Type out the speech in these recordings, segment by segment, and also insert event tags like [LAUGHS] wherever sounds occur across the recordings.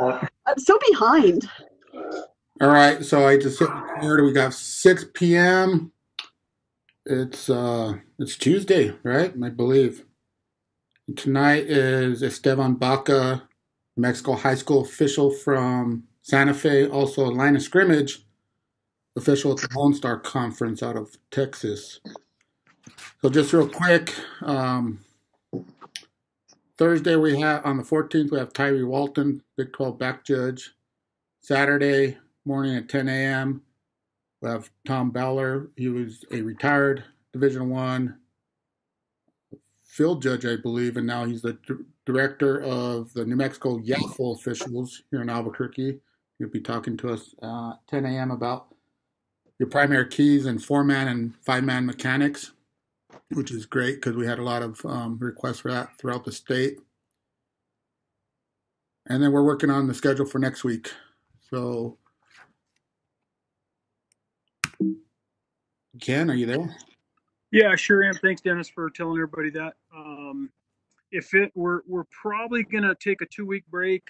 I'm so behind. All right, so I just heard we got 6 p.m. It's uh it's Tuesday, right? I believe. Tonight is Esteban Baca, Mexico high school official from Santa Fe, also a line of scrimmage official at the Lone Star Conference out of Texas. So just real quick, um, Thursday we have on the 14th we have Tyree Walton, Big 12 back judge. Saturday morning at 10 a.m. we have Tom Beller. He was a retired Division One field judge, I believe, and now he's the director of the New Mexico YAFL officials here in Albuquerque. He'll be talking to us uh, 10 a.m. about your primary keys and four man and five man mechanics, which is great because we had a lot of um, requests for that throughout the state. And then we're working on the schedule for next week. So, Ken, are you there? Yeah, sure am. Thanks, Dennis, for telling everybody that. Um, if it, we're we're probably gonna take a two week break.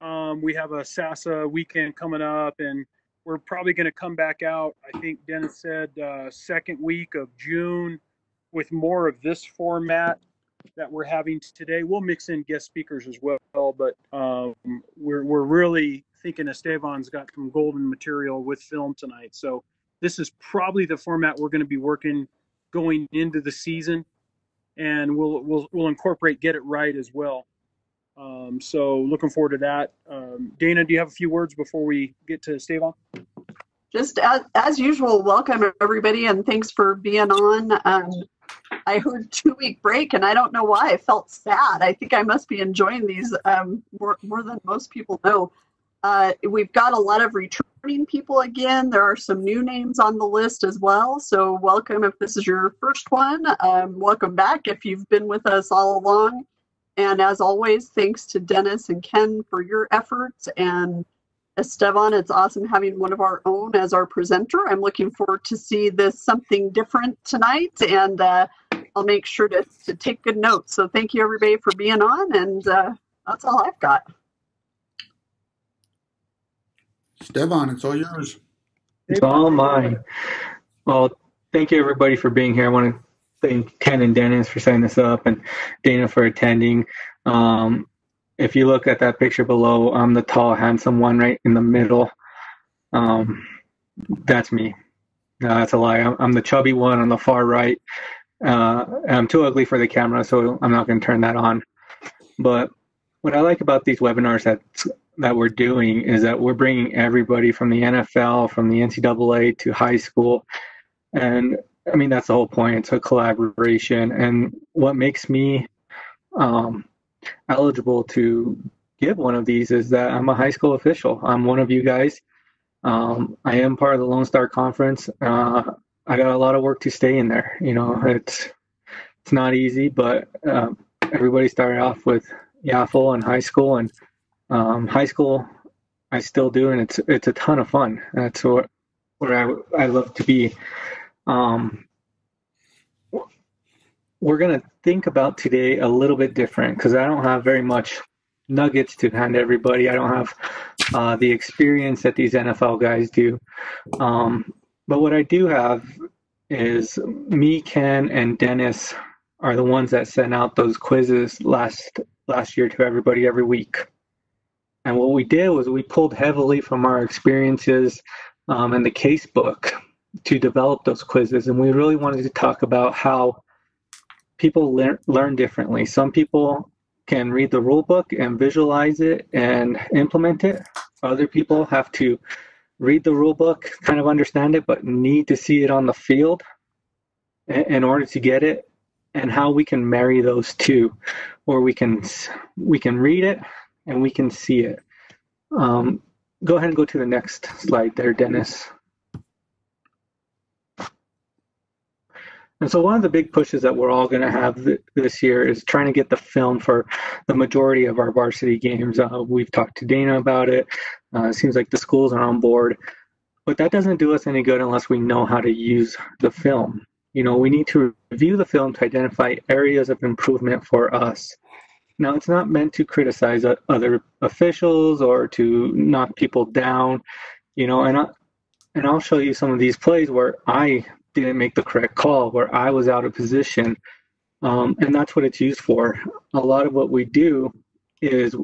Um, we have a SASA weekend coming up, and we're probably gonna come back out. I think Dennis said uh, second week of June, with more of this format that we're having today. We'll mix in guest speakers as well, but um, we're we're really thinking Esteban's got some golden material with film tonight. So this is probably the format we're going to be working going into the season, and we'll we'll we'll incorporate get it right as well. Um, so looking forward to that. Um, Dana, do you have a few words before we get to Esteban? Just as, as usual, welcome everybody, and thanks for being on. Um, I heard two week break, and I don't know why I felt sad. I think I must be enjoying these um, more more than most people know. Uh, we've got a lot of returning people again. There are some new names on the list as well. So, welcome if this is your first one. Um, welcome back if you've been with us all along. And as always, thanks to Dennis and Ken for your efforts. And Esteban, it's awesome having one of our own as our presenter. I'm looking forward to see this something different tonight. And uh, I'll make sure to, to take good notes. So, thank you everybody for being on. And uh, that's all I've got. Esteban, it's all yours. It's all mine. Well, thank you everybody for being here. I want to thank Ken and Dennis for setting this up and Dana for attending. Um, if you look at that picture below, I'm the tall, handsome one right in the middle. Um, that's me. No, that's a lie. I'm, I'm, the chubby one on the far right. Uh, I'm too ugly for the camera, so I'm not going to turn that on. But what I like about these webinars that that we're doing is that we're bringing everybody from the NFL, from the NCAA to high school, and I mean that's the whole point. It's a collaboration, and what makes me um, eligible to give one of these is that I'm a high school official. I'm one of you guys. Um, I am part of the Lone Star Conference. Uh, I got a lot of work to stay in there. You know, it's it's not easy, but uh, everybody started off with Yaffle in high school, and um, high school I still do, and it's it's a ton of fun. That's what where I I love to be. Um, we're gonna think about today a little bit different because I don't have very much nuggets to hand everybody. I don't have uh, the experience that these NFL guys do. Um, but what I do have is me, Ken, and Dennis are the ones that sent out those quizzes last last year to everybody every week. And what we did was we pulled heavily from our experiences um, in the case book to develop those quizzes. And we really wanted to talk about how people learn, learn differently. Some people can read the rule book and visualize it and implement it. Other people have to read the rule book, kind of understand it, but need to see it on the field in order to get it and how we can marry those two or we can we can read it and we can see it. Um, go ahead and go to the next slide there, Dennis. And so one of the big pushes that we're all going to have th this year is trying to get the film for the majority of our varsity games. Uh, we've talked to Dana about it. Uh, it seems like the schools are on board. But that doesn't do us any good unless we know how to use the film. You know, we need to review the film to identify areas of improvement for us Now, it's not meant to criticize other officials or to knock people down, you know, and I, and I'll show you some of these plays where I didn't make the correct call, where I was out of position. Um, and that's what it's used for. A lot of what we do is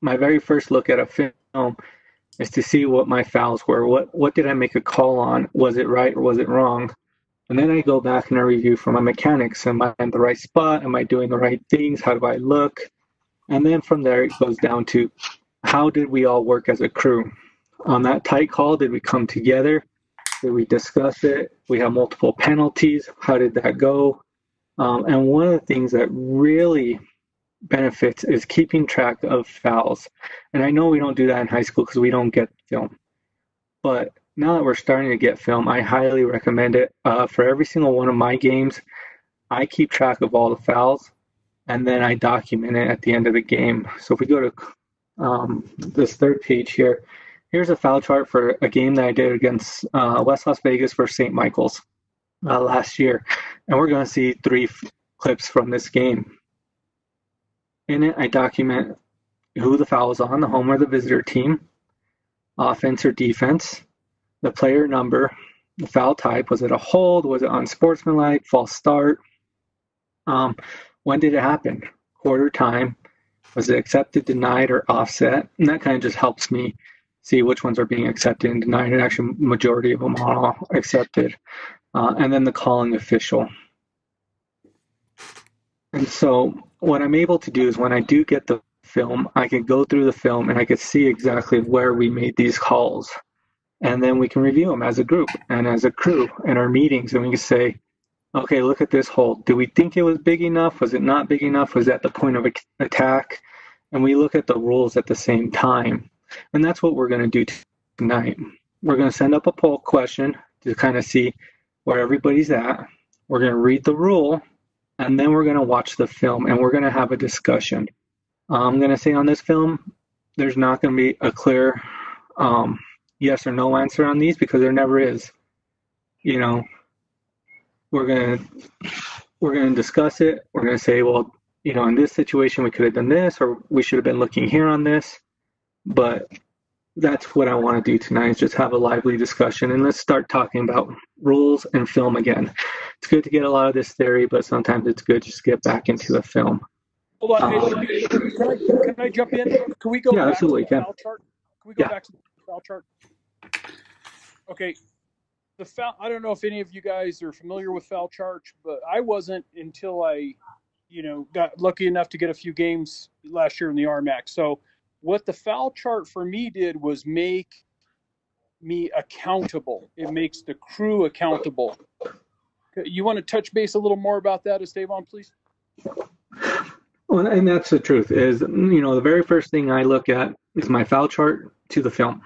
my very first look at a film is to see what my fouls were. What what did I make a call on? Was it right or was it wrong? And then I go back and I review for my mechanics. Am I in the right spot? Am I doing the right things? How do I look? And then from there it goes down to how did we all work as a crew? On that tight call, did we come together? Did we discuss it? We have multiple penalties. How did that go? Um, and one of the things that really benefits is keeping track of fouls. And I know we don't do that in high school because we don't get film. But now that we're starting to get film, I highly recommend it. Uh, for every single one of my games, I keep track of all the fouls and then I document it at the end of the game. So if we go to um, this third page here, here's a foul chart for a game that I did against uh, West Las Vegas for St. Michael's uh, last year. And we're going to see three f- clips from this game. In it, I document who the foul was on, the home or the visitor team, offense or defense, the player number, the foul type. Was it a hold? Was it unsportsmanlike? False start? Um, when did it happen? Quarter time. Was it accepted, denied, or offset? And that kind of just helps me see which ones are being accepted and denied. And actually, majority of them are all accepted. Uh, and then the calling official. And so what I'm able to do is when I do get the film, I can go through the film and I can see exactly where we made these calls. And then we can review them as a group and as a crew in our meetings. And we can say, okay, look at this hole. Do we think it was big enough? Was it not big enough? Was that the point of attack? And we look at the rules at the same time. And that's what we're going to do tonight. We're going to send up a poll question to kind of see where everybody's at. We're going to read the rule and then we're going to watch the film and we're going to have a discussion. I'm going to say on this film, there's not going to be a clear um, yes or no answer on these because there never is. You know, we're going to we're going to discuss it. We're going to say, well, you know, in this situation we could have done this, or we should have been looking here on this. But that's what I want to do tonight is just have a lively discussion and let's start talking about rules and film again. It's good to get a lot of this theory, but sometimes it's good just to get back into a film. Hold on, um, can, I, can I jump in? Can we go yeah, back absolutely, to the foul chart? Can we go yeah. back to the foul chart? Okay. The foul I don't know if any of you guys are familiar with foul charts, but I wasn't until I, you know, got lucky enough to get a few games last year in the RMAC. So what the foul chart for me did was make me accountable. It makes the crew accountable. You want to touch base a little more about that, Esteban, please? Well, and that's the truth. Is you know the very first thing I look at is my foul chart to the film,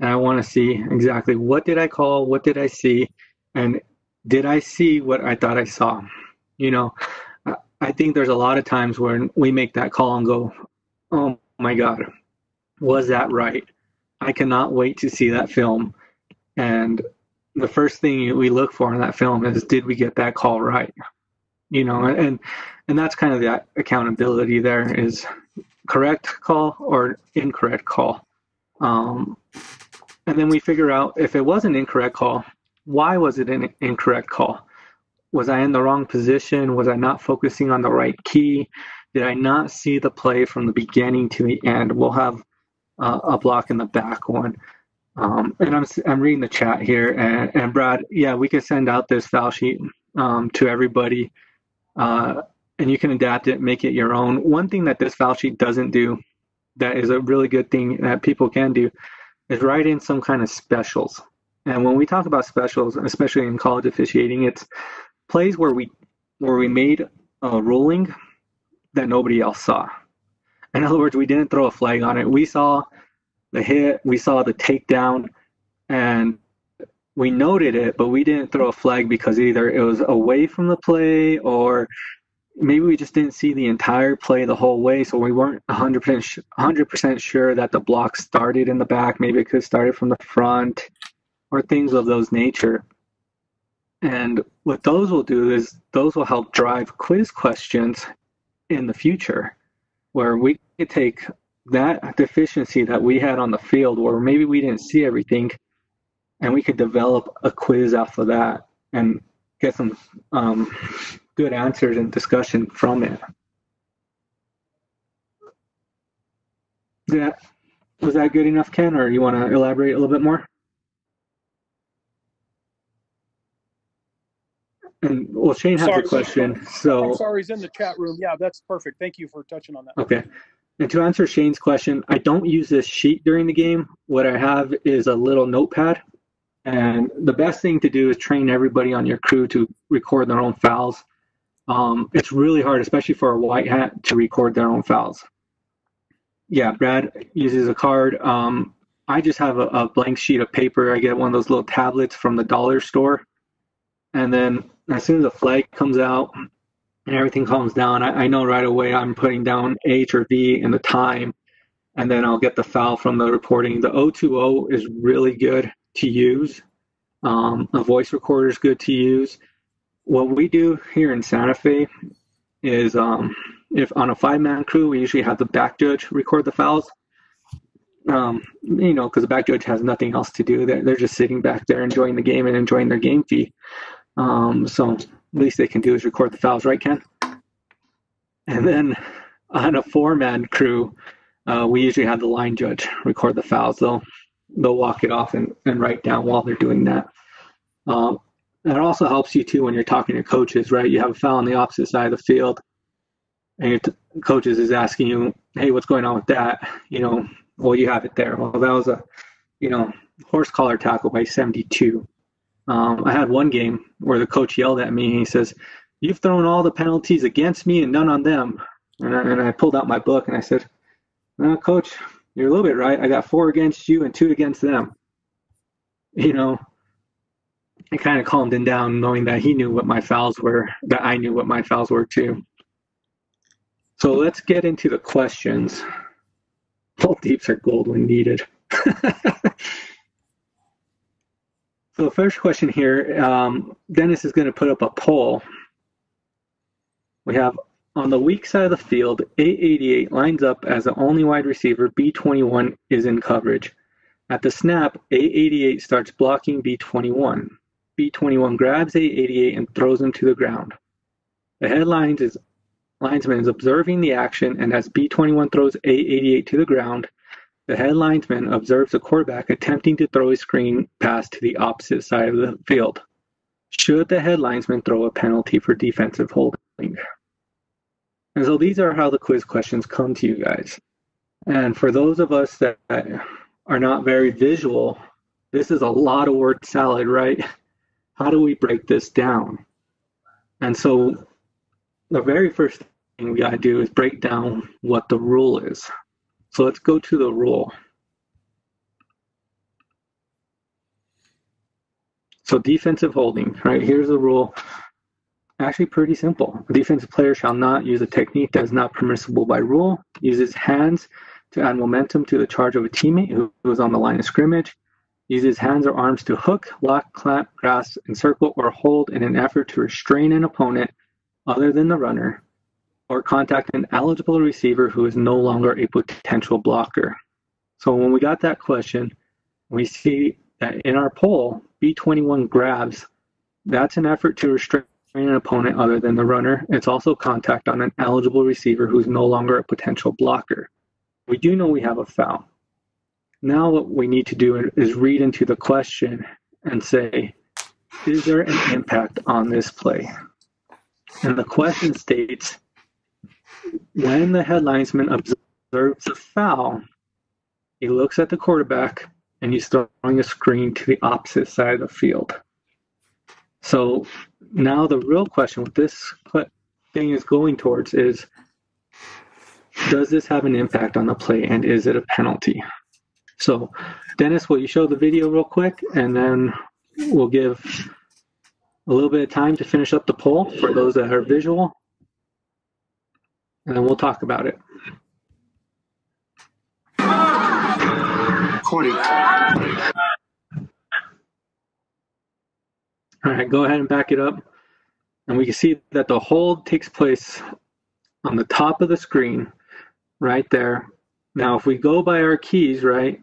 and I want to see exactly what did I call, what did I see, and did I see what I thought I saw. You know, I think there's a lot of times when we make that call and go, "Oh my God, was that right? I cannot wait to see that film. And the first thing we look for in that film is did we get that call right? You know, and and that's kind of the accountability there is correct call or incorrect call. Um, and then we figure out if it was an incorrect call, why was it an incorrect call? Was I in the wrong position? Was I not focusing on the right key? Did I not see the play from the beginning to the end? We'll have uh, a block in the back one. Um, and I'm, I'm reading the chat here. And, and Brad, yeah, we can send out this foul sheet um, to everybody. Uh, and you can adapt it, make it your own. One thing that this foul sheet doesn't do that is a really good thing that people can do is write in some kind of specials. And when we talk about specials, especially in college officiating, it's plays where we where we made a ruling that nobody else saw. In other words, we didn't throw a flag on it. We saw the hit, we saw the takedown, and we noted it, but we didn't throw a flag because either it was away from the play or maybe we just didn't see the entire play the whole way, so we weren't 100% 100% sure that the block started in the back. Maybe it could have started from the front or things of those nature. And what those will do is those will help drive quiz questions in the future. where we could take that deficiency that we had on the field, where maybe we didn't see everything, and we could develop a quiz off of that and get some um, good answers and discussion from it. Yeah, was that good enough, Ken, or you want to elaborate a little bit more? And [CLEARS THROAT] well, Shane has Sorry. a question. So I'm sorry, he's in the chat room. Yeah, that's perfect. Thank you for touching on that. Okay. And to answer Shane's question, I don't use this sheet during the game. What I have is a little notepad. And the best thing to do is train everybody on your crew to record their own fouls. Um, it's really hard, especially for a white hat, to record their own fouls. Yeah, Brad uses a card. Um, I just have a, a blank sheet of paper. I get one of those little tablets from the dollar store. And then as soon as the flag comes out, and everything calms down, I, I know right away I'm putting down H or V in the time, and then I'll get the foul from the reporting. The O2O is really good to use. Um, a voice recorder is good to use. What we do here in Santa Fe is um, if on a five man crew, we usually have the back judge record the fouls. Um, you know, because the back judge has nothing else to do. They're, they're just sitting back there enjoying the game and enjoying their game fee. Um, so least they can do is record the fouls, right, Ken? And then on a four-man crew, uh, we usually have the line judge record the fouls. They'll they'll walk it off and, and write down while they're doing that. Um, and it also helps you too when you're talking to coaches, right? You have a foul on the opposite side of the field, and your t- coaches is asking you, "Hey, what's going on with that?" You know, well, you have it there. Well, that was a, you know, horse collar tackle by 72. Um, I had one game where the coach yelled at me. He says, "You've thrown all the penalties against me and none on them." And I, and I pulled out my book and I said, "No, coach, you're a little bit right. I got four against you and two against them." You know, it kind of calmed him down, knowing that he knew what my fouls were, that I knew what my fouls were too. So let's get into the questions. Both deeps are gold when needed. [LAUGHS] So the first question here, um, Dennis is going to put up a poll. We have on the weak side of the field, A88 lines up as the only wide receiver. B21 is in coverage. At the snap, A88 starts blocking B21. B21 grabs A88 and throws him to the ground. The headlines is linesman is observing the action, and as B21 throws A88 to the ground, the head linesman observes the quarterback attempting to throw a screen pass to the opposite side of the field. Should the head linesman throw a penalty for defensive holding? And so these are how the quiz questions come to you guys. And for those of us that are not very visual, this is a lot of word salad, right? How do we break this down? And so the very first thing we got to do is break down what the rule is. So let's go to the rule. So defensive holding, right? Here's the rule. Actually, pretty simple. A defensive player shall not use a technique that is not permissible by rule. uses hands to add momentum to the charge of a teammate who is on the line of scrimmage. uses hands or arms to hook, lock, clamp, grasp, encircle, or hold in an effort to restrain an opponent other than the runner or contact an eligible receiver who is no longer a potential blocker. So when we got that question, we see that in our poll, B21 grabs, that's an effort to restrain an opponent other than the runner. It's also contact on an eligible receiver who's no longer a potential blocker. We do know we have a foul. Now what we need to do is read into the question and say, is there an impact on this play? And the question states, when the headlinesman observes a foul, he looks at the quarterback and he's throwing a screen to the opposite side of the field. So now the real question with this thing is going towards is does this have an impact on the play and is it a penalty? So Dennis, will you show the video real quick and then we'll give a little bit of time to finish up the poll for those that are visual and then we'll talk about it. Recording. All right, go ahead and back it up. And we can see that the hold takes place on the top of the screen right there. Now, if we go by our keys, right,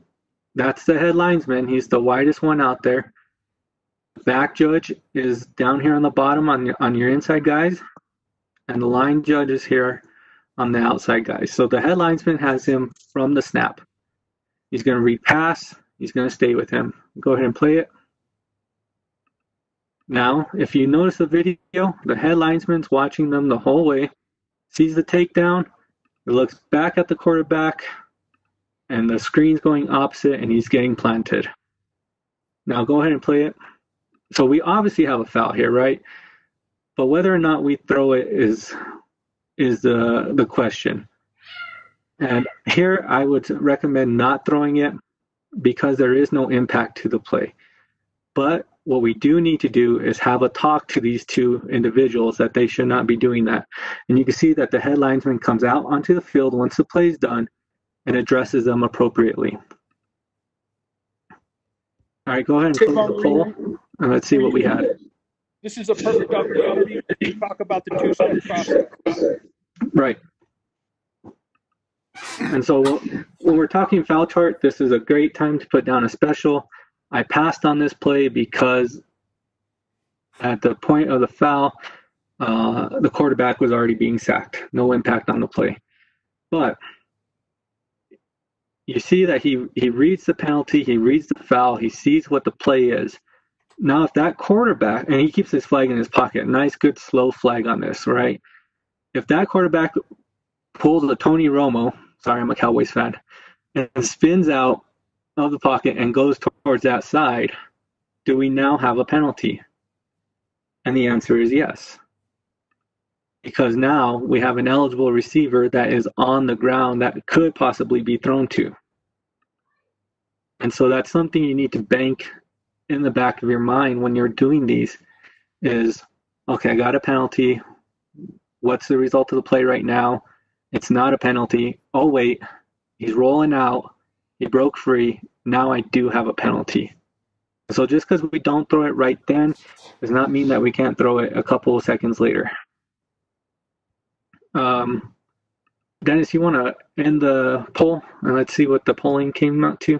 that's the head linesman. He's the widest one out there. Back judge is down here on the bottom on your, on your inside guys, and the line judge is here on the outside guys. So the head linesman has him from the snap. He's going to read pass. He's going to stay with him. Go ahead and play it. Now, if you notice the video, the head linesman's watching them the whole way, sees the takedown, looks back at the quarterback, and the screen's going opposite, and he's getting planted. Now go ahead and play it. So we obviously have a foul here, right? But whether or not we throw it is is the the question. And here I would recommend not throwing it because there is no impact to the play. But what we do need to do is have a talk to these two individuals that they should not be doing that. And you can see that the head linesman comes out onto the field once the play is done and addresses them appropriately. All right, go ahead and close the poll, and let's see what we had. This is a perfect opportunity to talk about the two-step process. Right. And so when we're talking foul chart, this is a great time to put down a special. I passed on this play because at the point of the foul, uh, the quarterback was already being sacked. No impact on the play. But you see that he he reads the penalty, he reads the foul, he sees what the play is. Now, if that quarterback and he keeps his flag in his pocket, nice, good, slow flag on this, right? If that quarterback pulls a Tony Romo, sorry, I'm a Cowboys fan, and spins out of the pocket and goes towards that side, do we now have a penalty? And the answer is yes. Because now we have an eligible receiver that is on the ground that could possibly be thrown to. And so that's something you need to bank in the back of your mind when you're doing these is okay, I got a penalty. What's the result of the play right now? It's not a penalty. Oh, wait, he's rolling out. He broke free. Now I do have a penalty. So just because we don't throw it right then does not mean that we can't throw it a couple of seconds later. Um, Dennis, you want to end the poll and let's see what the polling came out to?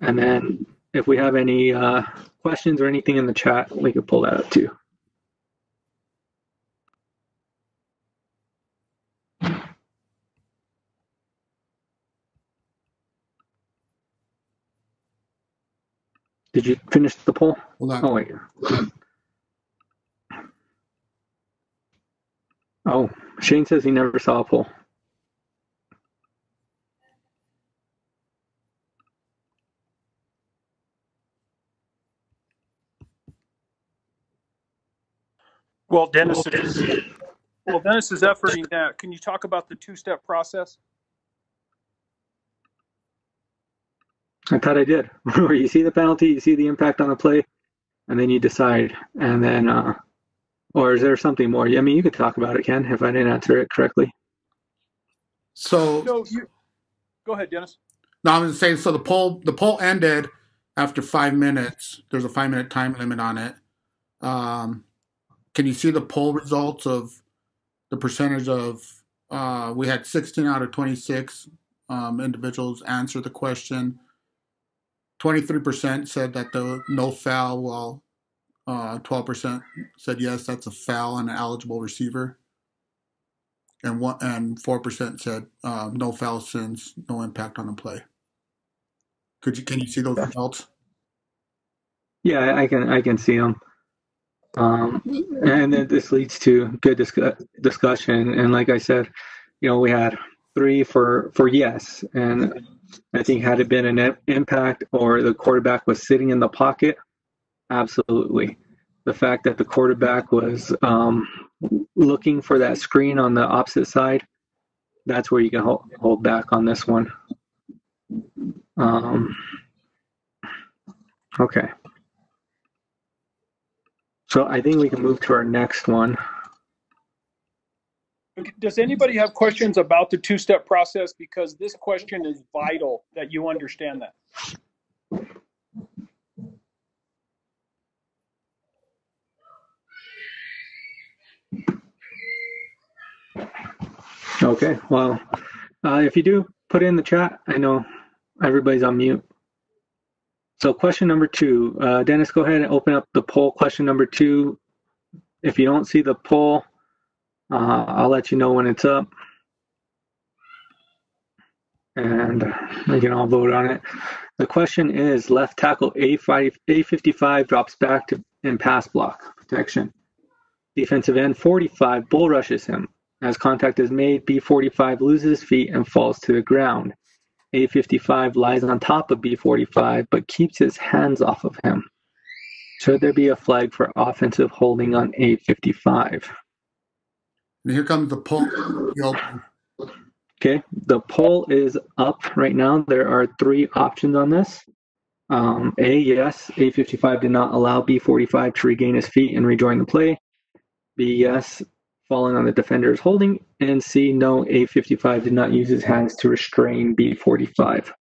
And then if we have any uh, questions or anything in the chat, we could pull that up too. Did you finish the poll? Hold on. Oh, wait. Oh, Shane says he never saw a poll. Well, Dennis is, well, Dennis is efforting that. Can you talk about the two-step process? I thought I did. [LAUGHS] Where you see the penalty, you see the impact on the play, and then you decide. And then, uh, or is there something more? I mean, you could talk about it, Ken, if I didn't answer it correctly. So No, you, go ahead, Dennis. no, I was saying so the poll the poll ended after five minutes. There's a five minute time limit on it. Um, can you see the poll results of the percentage of uh, we had 16 out of 26 um, individuals answer the question. 23% said that the no foul while uh, 12% said yes that's a foul on an eligible receiver. And one and 4% said uh, no foul since no impact on the play. Could you can you see those results? Yeah, I can I can see them. Um, and then this leads to good discu- discussion. And like I said, you know, we had three for for yes, and I think had it been an impact or the quarterback was sitting in the pocket, absolutely. The fact that the quarterback was um, looking for that screen on the opposite side, that's where you can hold, hold back on this one. Um, okay. So I think we can move to our next one. Does anybody have questions about the two-step process? Because this question is vital that you understand that. Okay, well, Uh, if you do, put it in the chat. I know everybody's on mute. So question number two, uh, Dennis, go ahead and open up the poll. Question number two. If you don't see the poll, uh, I'll let you know when it's up. And we can all vote on it. The question is left tackle A5, A55 drops back to in pass block protection. Defensive end 45 bull rushes him. As contact is made, B45 loses his feet and falls to the ground. A55 lies on top of B45 but keeps his hands off of him. Should there be a flag for offensive holding on A55? And here comes the poll. Okay, the poll is up right now. There are three options on this. Um, A, yes, A55 did not allow B45 to regain his feet and rejoin the play. B, yes, falling on the defender's holding. And C, no, A55 did not use his hands to restrain B45.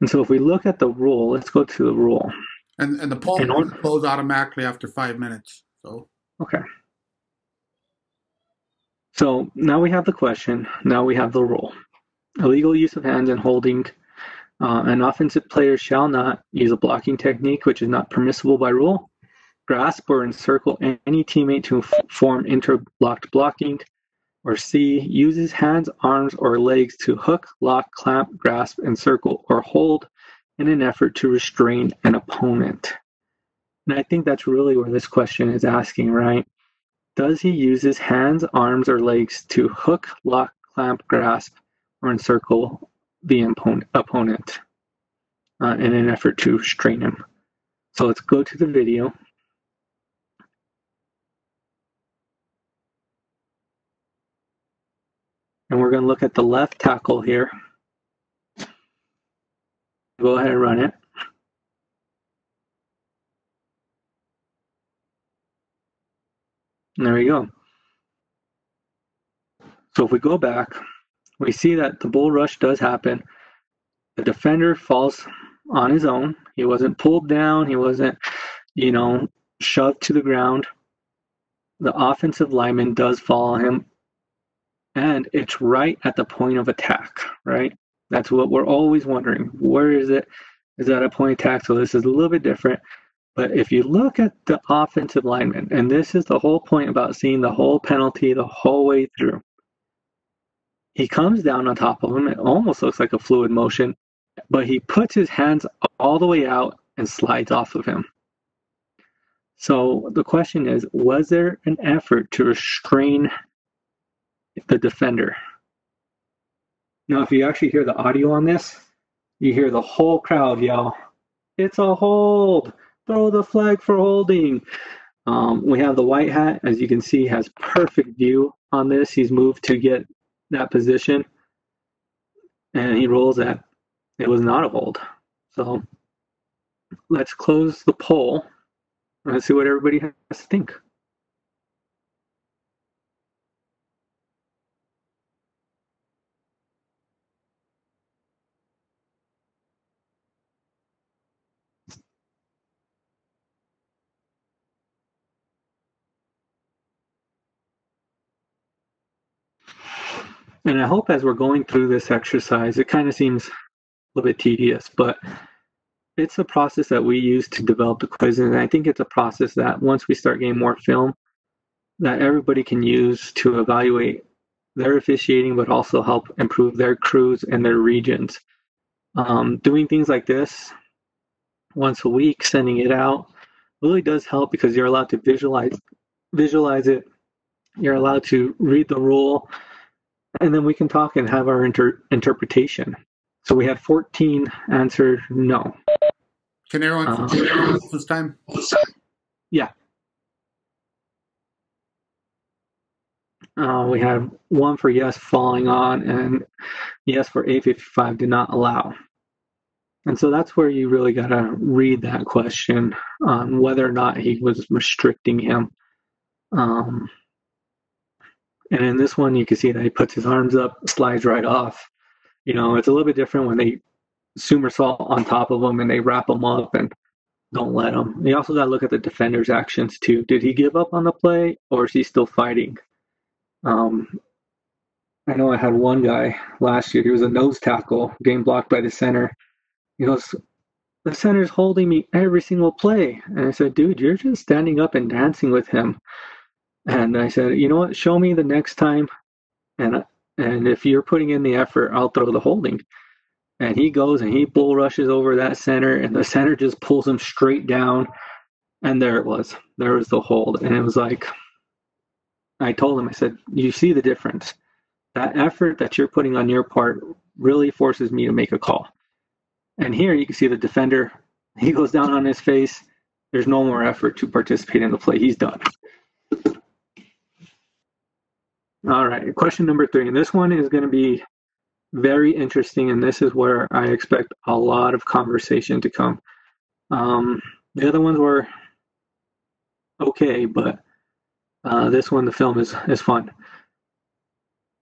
And so if we look at the rule, let's go to the rule. And, and the poll In close automatically after five minutes. So Okay. So now we have the question. Now we have the rule. Illegal use of hands and holding. Uh, an offensive player shall not use a blocking technique, which is not permissible by rule. Grasp or encircle any teammate to form interlocked blocking. Or C, uses hands, arms, or legs to hook, lock, clamp, grasp, encircle, or hold in an effort to restrain an opponent. And I think that's really where this question is asking, right? Does he use his hands, arms, or legs to hook, lock, clamp, grasp, or encircle the opponent, opponent uh, in an effort to restrain him? So let's go to the video. And we're going to look at the left tackle here. Go ahead and run it. And there we go. So if we go back, we see that the bull rush does happen. The defender falls on his own. He wasn't pulled down. He wasn't, you know, shoved to the ground. The offensive lineman does fall on him. And it's right at the point of attack, right? That's what we're always wondering. Where is it? Is that a point attack? So this is a little bit different. But if you look at the offensive lineman, and this is the whole point about seeing the whole penalty the whole way through, he comes down on top of him. It almost looks like a fluid motion, but he puts his hands all the way out and slides off of him. So the question is was there an effort to restrain the defender? Now, if you actually hear the audio on this, you hear the whole crowd yell, It's a hold! Throw the flag for holding! Um, we have the white hat, as you can see, has perfect view on this. He's moved to get that position, and he rolls that. It was not a hold. So let's close the poll. Let's see what everybody has to think. And I hope as we're going through this exercise, it kind of seems a little bit tedious, but it's a process that we use to develop the quiz. And I think it's a process that once we start getting more film, that everybody can use to evaluate their officiating, but also help improve their crews and their regions. Um, doing things like this once a week, sending it out, really does help because you're allowed to visualize visualize it. You're allowed to read the rule, and then we can talk and have our inter- interpretation. So we had 14 answered no. can everyone Uh, this time? Yeah. Uh, we had one for yes falling on and yes for A55 did not allow. And so that's where you really got to read that question on whether or not he was restricting him. Um, and in this one, you can see that he puts his arms up, slides right off. You know, it's a little bit different when they somersault on top of him and they wrap him up and don't let him. You also got to look at the defender's actions too. Did he give up on the play or is he still fighting? Um, I know I had one guy last year. He was a nose tackle, game blocked by the center. He goes, "The center's holding me every single play," and I said, "Dude, you're just standing up and dancing with him." And I said, "You know what? Show me the next time, and and if you're putting in the effort, I'll throw the holding." And he goes and he bull rushes over that center, and the center just pulls him straight down. And there it was. There was the hold. And it was like, I told him, I said, You see the difference. That effort that you're putting on your part really forces me to make a call. And here you can see the defender, he goes down on his face. There's no more effort to participate in the play. He's done. All right, question number three. And this one is going to be very interesting, and this is where I expect a lot of conversation to come. Um, the other ones were okay, but uh, this one, the film is is fun.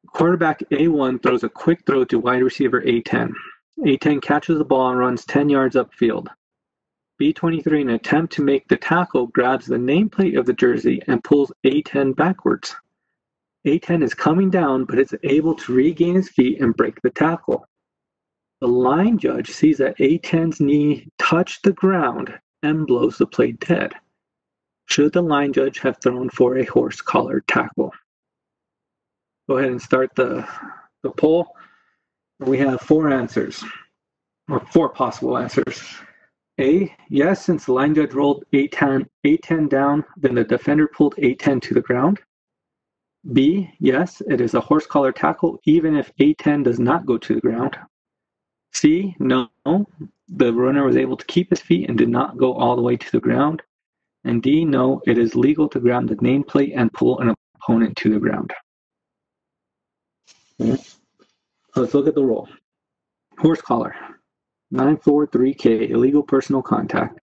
Quarterback A1 throws a quick throw to wide receiver A10. A10 catches the ball and runs 10 yards upfield. B23, in an attempt to make the tackle, grabs the nameplate of the jersey and pulls A10 backwards. A10 is coming down, but it's able to regain his feet and break the tackle. The line judge sees that A10's knee touched the ground and blows the play dead. Should the line judge have thrown for a horse collar tackle? Go ahead and start the, the poll. We have four answers, or four possible answers. A, yes, since the line judge rolled A10, A10 down, then the defender pulled A10 to the ground. B, yes, it is a horse collar tackle even if A10 does not go to the ground. C, no, the runner was able to keep his feet and did not go all the way to the ground. And D, no, it is legal to grab the nameplate and pull an opponent to the ground. Okay. Let's look at the rule. Horse collar, 943K, illegal personal contact.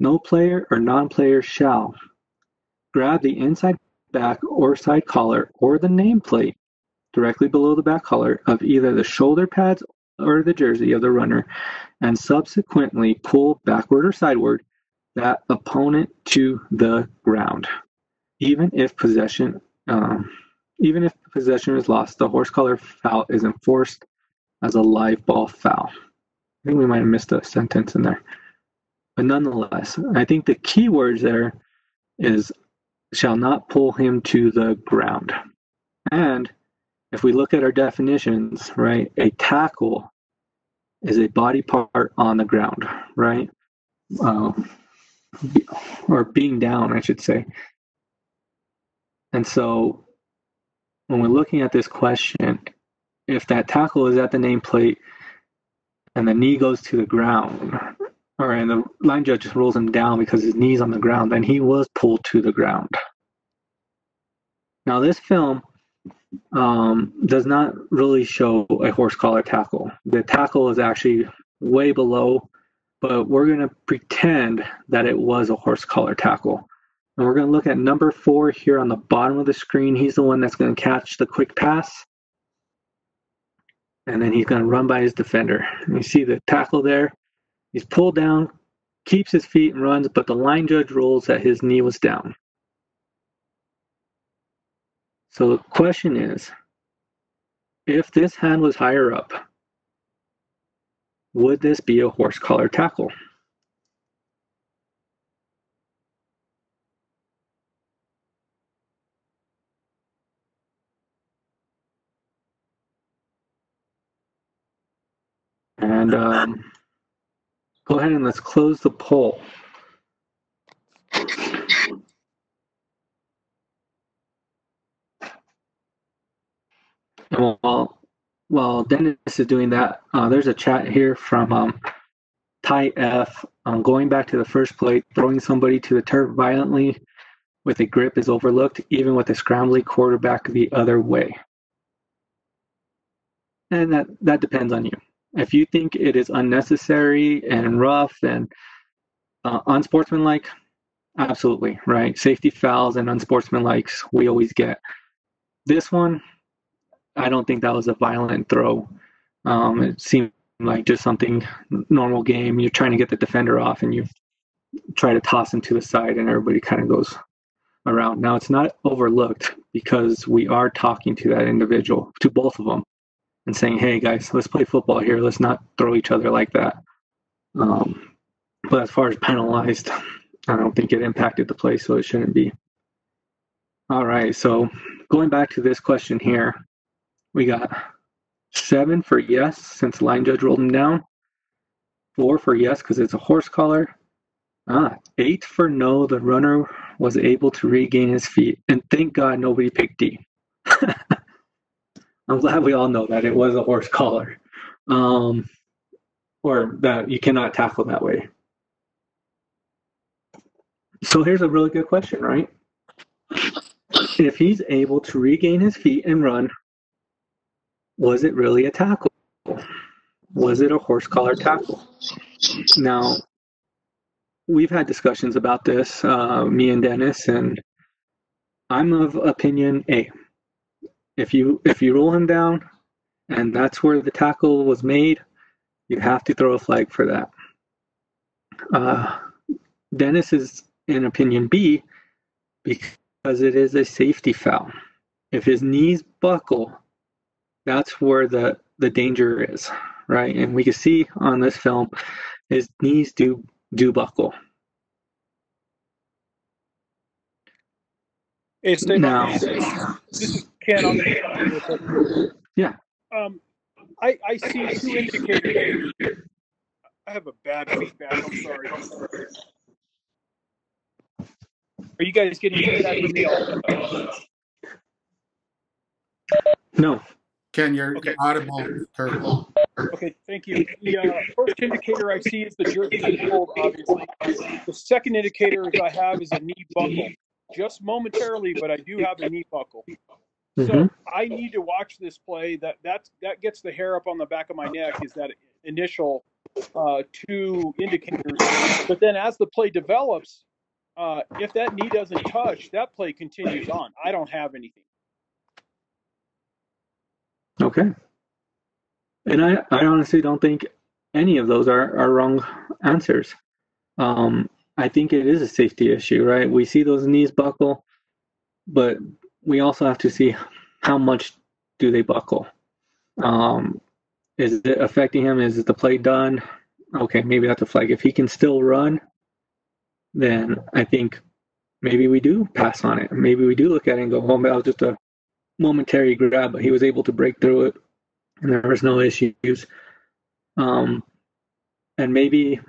No player or non player shall grab the inside back or side collar or the nameplate directly below the back collar of either the shoulder pads or the jersey of the runner and subsequently pull backward or sideward that opponent to the ground. Even if possession um, even if possession is lost, the horse collar foul is enforced as a live ball foul. I think we might have missed a sentence in there. But nonetheless, I think the key words there is shall not pull him to the ground. And if we look at our definitions, right, a tackle is a body part on the ground, right? Uh, or being down, I should say. And so when we're looking at this question, if that tackle is at the nameplate and the knee goes to the ground, or and the line judge just rolls him down because his knee's on the ground, and he was pulled to the ground. Now, this film um, does not really show a horse collar tackle. The tackle is actually way below, but we're going to pretend that it was a horse collar tackle. And we're going to look at number four here on the bottom of the screen. He's the one that's going to catch the quick pass. And then he's going to run by his defender. And you see the tackle there. He's pulled down, keeps his feet and runs, but the line judge rules that his knee was down. So the question is, if this hand was higher up, would this be a horse collar tackle? And um, go ahead and let's close the poll. While while Dennis is doing that, uh, there's a chat here from um, Ty F. Um, going back to the first play, throwing somebody to the turf violently with a grip is overlooked, even with a scrambling quarterback the other way. And that, that depends on you. If you think it is unnecessary and rough and uh, unsportsmanlike, absolutely, right? Safety fouls and unsportsmanlikes we always get. This one, I don't think that was a violent throw. Um, it seemed like just something normal game. You're trying to get the defender off, and you try to toss him to the side, and everybody kind of goes around. Now, it's not overlooked because we are talking to that individual, to both of them, and saying, hey, guys, let's play football here. Let's not throw each other like that. Um, but as far as penalized, I don't think it impacted the play, so it shouldn't be. All right, so going back to this question here, we got seven for yes, since line judge rolled him down. Four for yes, because it's a horse collar. Ah, eight for no, the runner was able to regain his feet. And thank God nobody picked D. [LAUGHS] I'm glad we all know that it was a horse collar. Um, or that you cannot tackle that way. So here's a really good question, right? If he's able to regain his feet and run, was it really a tackle? Was it a horse collar tackle? Now, we've had discussions about this, uh, me and Dennis, and I'm of opinion A. If you if you roll him down, and that's where the tackle was made, you have to throw a flag for that. Uh, Dennis is in opinion B because it is a safety foul. If his knees buckle, that's where the the danger is, right? And we can see on this film, his knees do do buckle. Hey, stay Now, This is Ken. on the- Yeah. Um, I, I see two indicators. I have a bad feedback. I'm sorry. Are you guys getting feedback from me? no, Ken, you're Okay. audible. Terrible. Okay, thank you. The uh, first indicator I see is the jersey being pulled, obviously. The second indicator I have is a knee buckle, just momentarily, but I do have a knee buckle. So Mhm. I need to watch this play. That that's that gets the hair up on the back of my neck. Is that initial uh, two indicators? But then as the play develops, uh, if that knee doesn't touch, that play continues on. I don't have anything. Okay. And I, I honestly don't think any of those are, are wrong answers. Um, I think it is a safety issue, right? We see those knees buckle, but we also have to see how much do they buckle. Um, is it affecting him? Is the play done? Okay, maybe that's a flag. If he can still run, then I think maybe we do pass on it. Maybe we do look at it and go, "Oh, that was just a momentary grab, but he was able to break through it, and there was no issues." Um, and maybe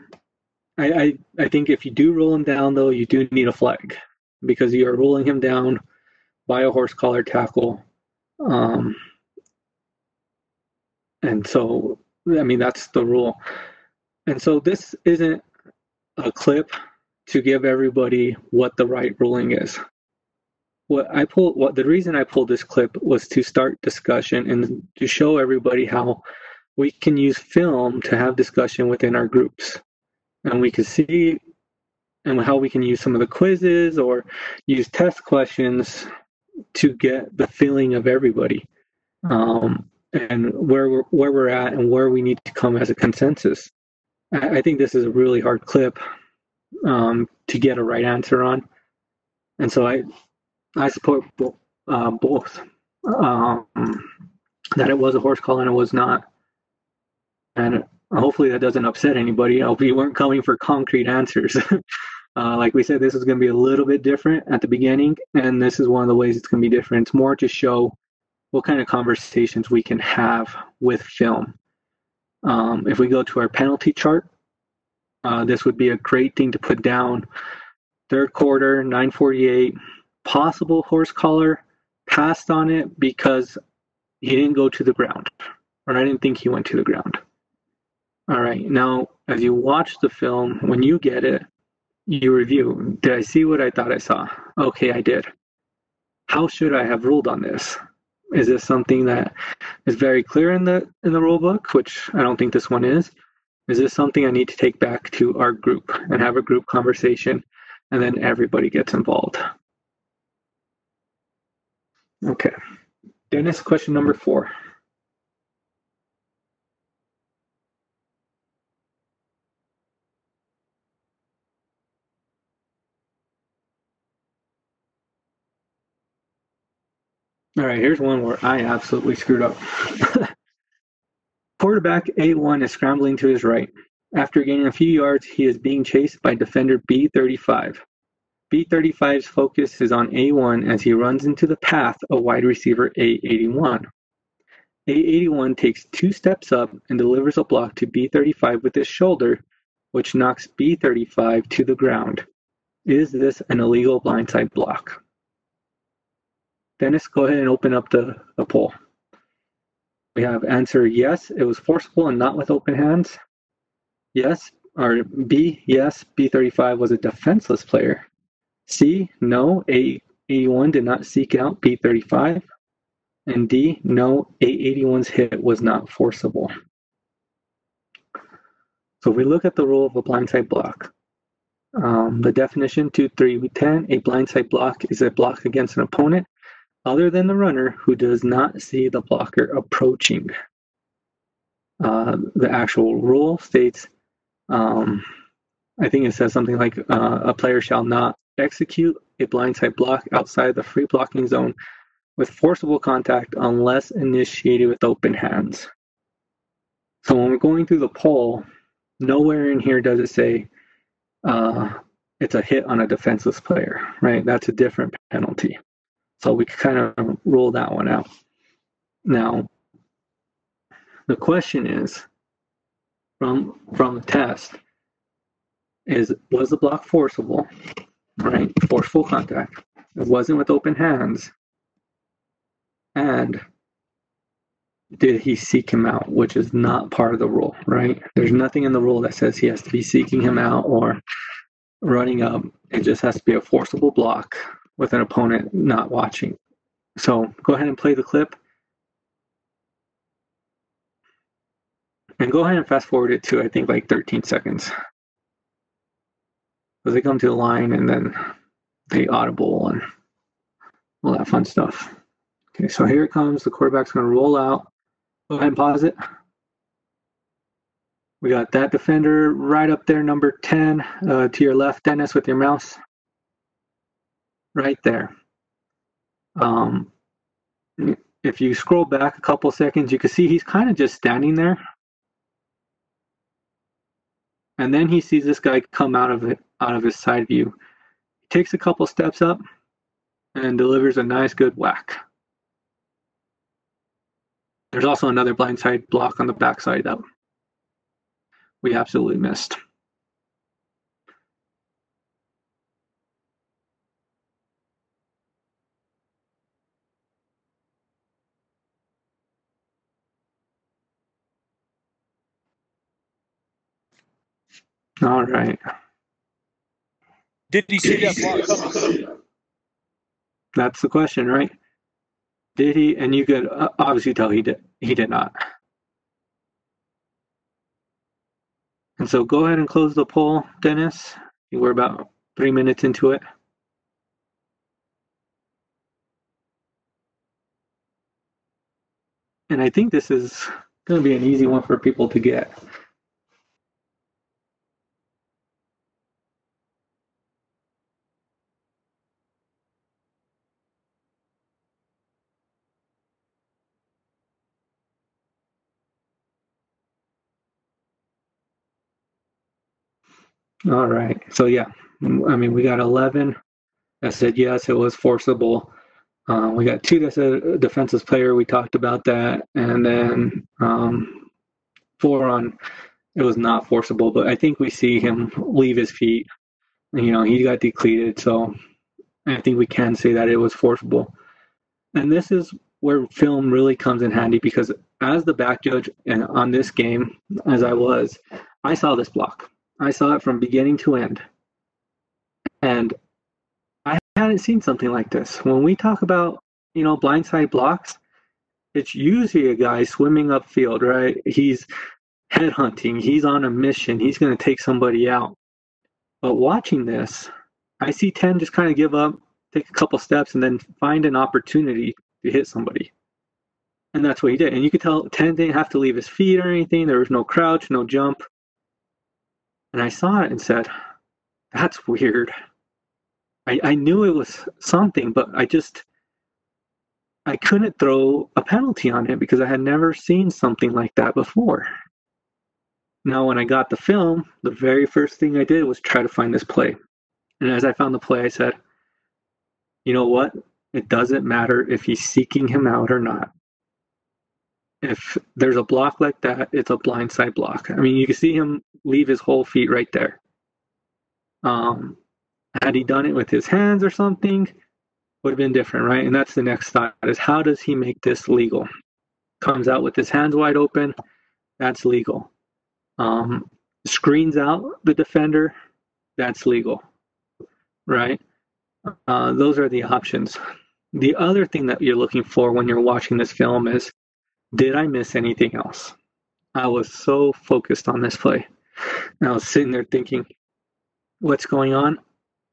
I, I I think if you do roll him down, though, you do need a flag because you are rolling him down a horse collar tackle. Um, and so, I mean, that's the rule. And so, this isn't a clip to give everybody what the right ruling is. What I pulled, what the reason I pulled this clip was to start discussion and to show everybody how we can use film to have discussion within our groups, and we can see and how we can use some of the quizzes or use test questions to get the feeling of everybody um, and where we're, where we're at and where we need to come as a consensus. I, I think this is a really hard clip um, to get a right answer on, and so I I support bo- uh, both um, that it was a horse call and it was not, and hopefully that doesn't upset anybody. I hope you weren't coming for concrete answers. [LAUGHS] Uh, like we said, this is going to be a little bit different at the beginning, and this is one of the ways it's going to be different. It's more to show what kind of conversations we can have with film. Um, if we go to our penalty chart, uh, this would be a great thing to put down. Third quarter, 948, possible horse collar, passed on it because he didn't go to the ground, or I didn't think he went to the ground. All right, now as you watch the film, when you get it, you review. Did I see what I thought I saw? Okay, I did. How should I have ruled on this? Is this something that is very clear in the in the rule book, which I don't think this one is? Is this something I need to take back to our group and have a group conversation and then everybody gets involved? Okay. Dennis, question number four. All right, here's one where I absolutely screwed up. [LAUGHS] Quarterback A1 is scrambling to his right. After gaining a few yards, he is being chased by defender B35. B35's focus is on A1 as he runs into the path of wide receiver A81. A81 takes two steps up and delivers a block to B35 with his shoulder, which knocks B35 to the ground. Is this an illegal blindside block? Dennis, go ahead and open up the, the poll. We have answer yes, it was forcible and not with open hands. Yes, or B, yes, B35 was a defenseless player. C, no, A81 did not seek out B35. And D, no, A81's hit was not forcible. So if we look at the rule of a blindside block, um, the definition 2.3.10, a blindside block is a block against an opponent other than the runner who does not see the blocker approaching. Uh, the actual rule states, um, I think it says something like uh, a player shall not execute a blindside block outside the free blocking zone with forcible contact unless initiated with open hands. So when we're going through the poll, nowhere in here does it say uh, it's a hit on a defenseless player, right? That's a different penalty. So we kind of rule that one out. Now, the question is from from the test is was the block forcible, right? Forceful contact. It wasn't with open hands. And did he seek him out, which is not part of the rule, right? There's nothing in the rule that says he has to be seeking him out or running up. It just has to be a forcible block with an opponent not watching. So go ahead and play the clip. And go ahead and fast forward it to, I think, like 13 seconds. Because they come to the line and then they audible and all that fun stuff. Okay, so here it comes. The quarterback's going to roll out. Go ahead and pause it. We got that defender right up there, number 10, uh, to your left, Dennis, with your mouse right there. Um, if you scroll back a couple seconds, you can see he's kind of just standing there. And then he sees this guy come out of it, out of his side view. He takes a couple steps up and delivers a nice good whack. There's also another blindside block on the backside that we absolutely missed. All right. Did he see that block coming? That's the question, right? Did he? And you could uh, obviously tell he did. He did not. And so go ahead and close the poll, Dennis. We're about three minutes into it. And I think this is going to be an easy one for people to get. All right. So yeah, I mean, we got 11 that said yes, it was forcible. Uh, we got two that said defensive player. We talked about that, and then um, four on it was not forcible. But I think we see him leave his feet. You know, he got decleated, so I think we can say that it was forcible. And this is where film really comes in handy because as the back judge and on this game, as I was, I saw this block. I saw it from beginning to end. And I hadn't seen something like this. When we talk about, you know, blindside blocks, it's usually a guy swimming upfield, right? He's headhunting, he's on a mission, he's going to take somebody out. But watching this, I see 10 just kind of give up, take a couple steps, and then find an opportunity to hit somebody. And that's what he did. And you could tell 10 didn't have to leave his feet or anything. There was no crouch, no jump. And I saw it and said, that's weird. I, I knew it was something, but I just, I couldn't throw a penalty on it because I had never seen something like that before. Now, when I got the film, the very first thing I did was try to find this play. And as I found the play, I said, you know what? It doesn't matter if he's seeking him out or not. If there's a block like that, it's a blindside block. I mean, you can see him leave his whole feet right there. Um, had he done it with his hands or something, would have been different, right? And that's the next thought is how does he make this legal? Comes out with his hands wide open, that's legal. Um, screens out the defender, that's legal, right? Uh, those are the options. The other thing that you're looking for when you're watching this film is did I miss anything else? I was so focused on this play. And I was sitting there thinking, what's going on?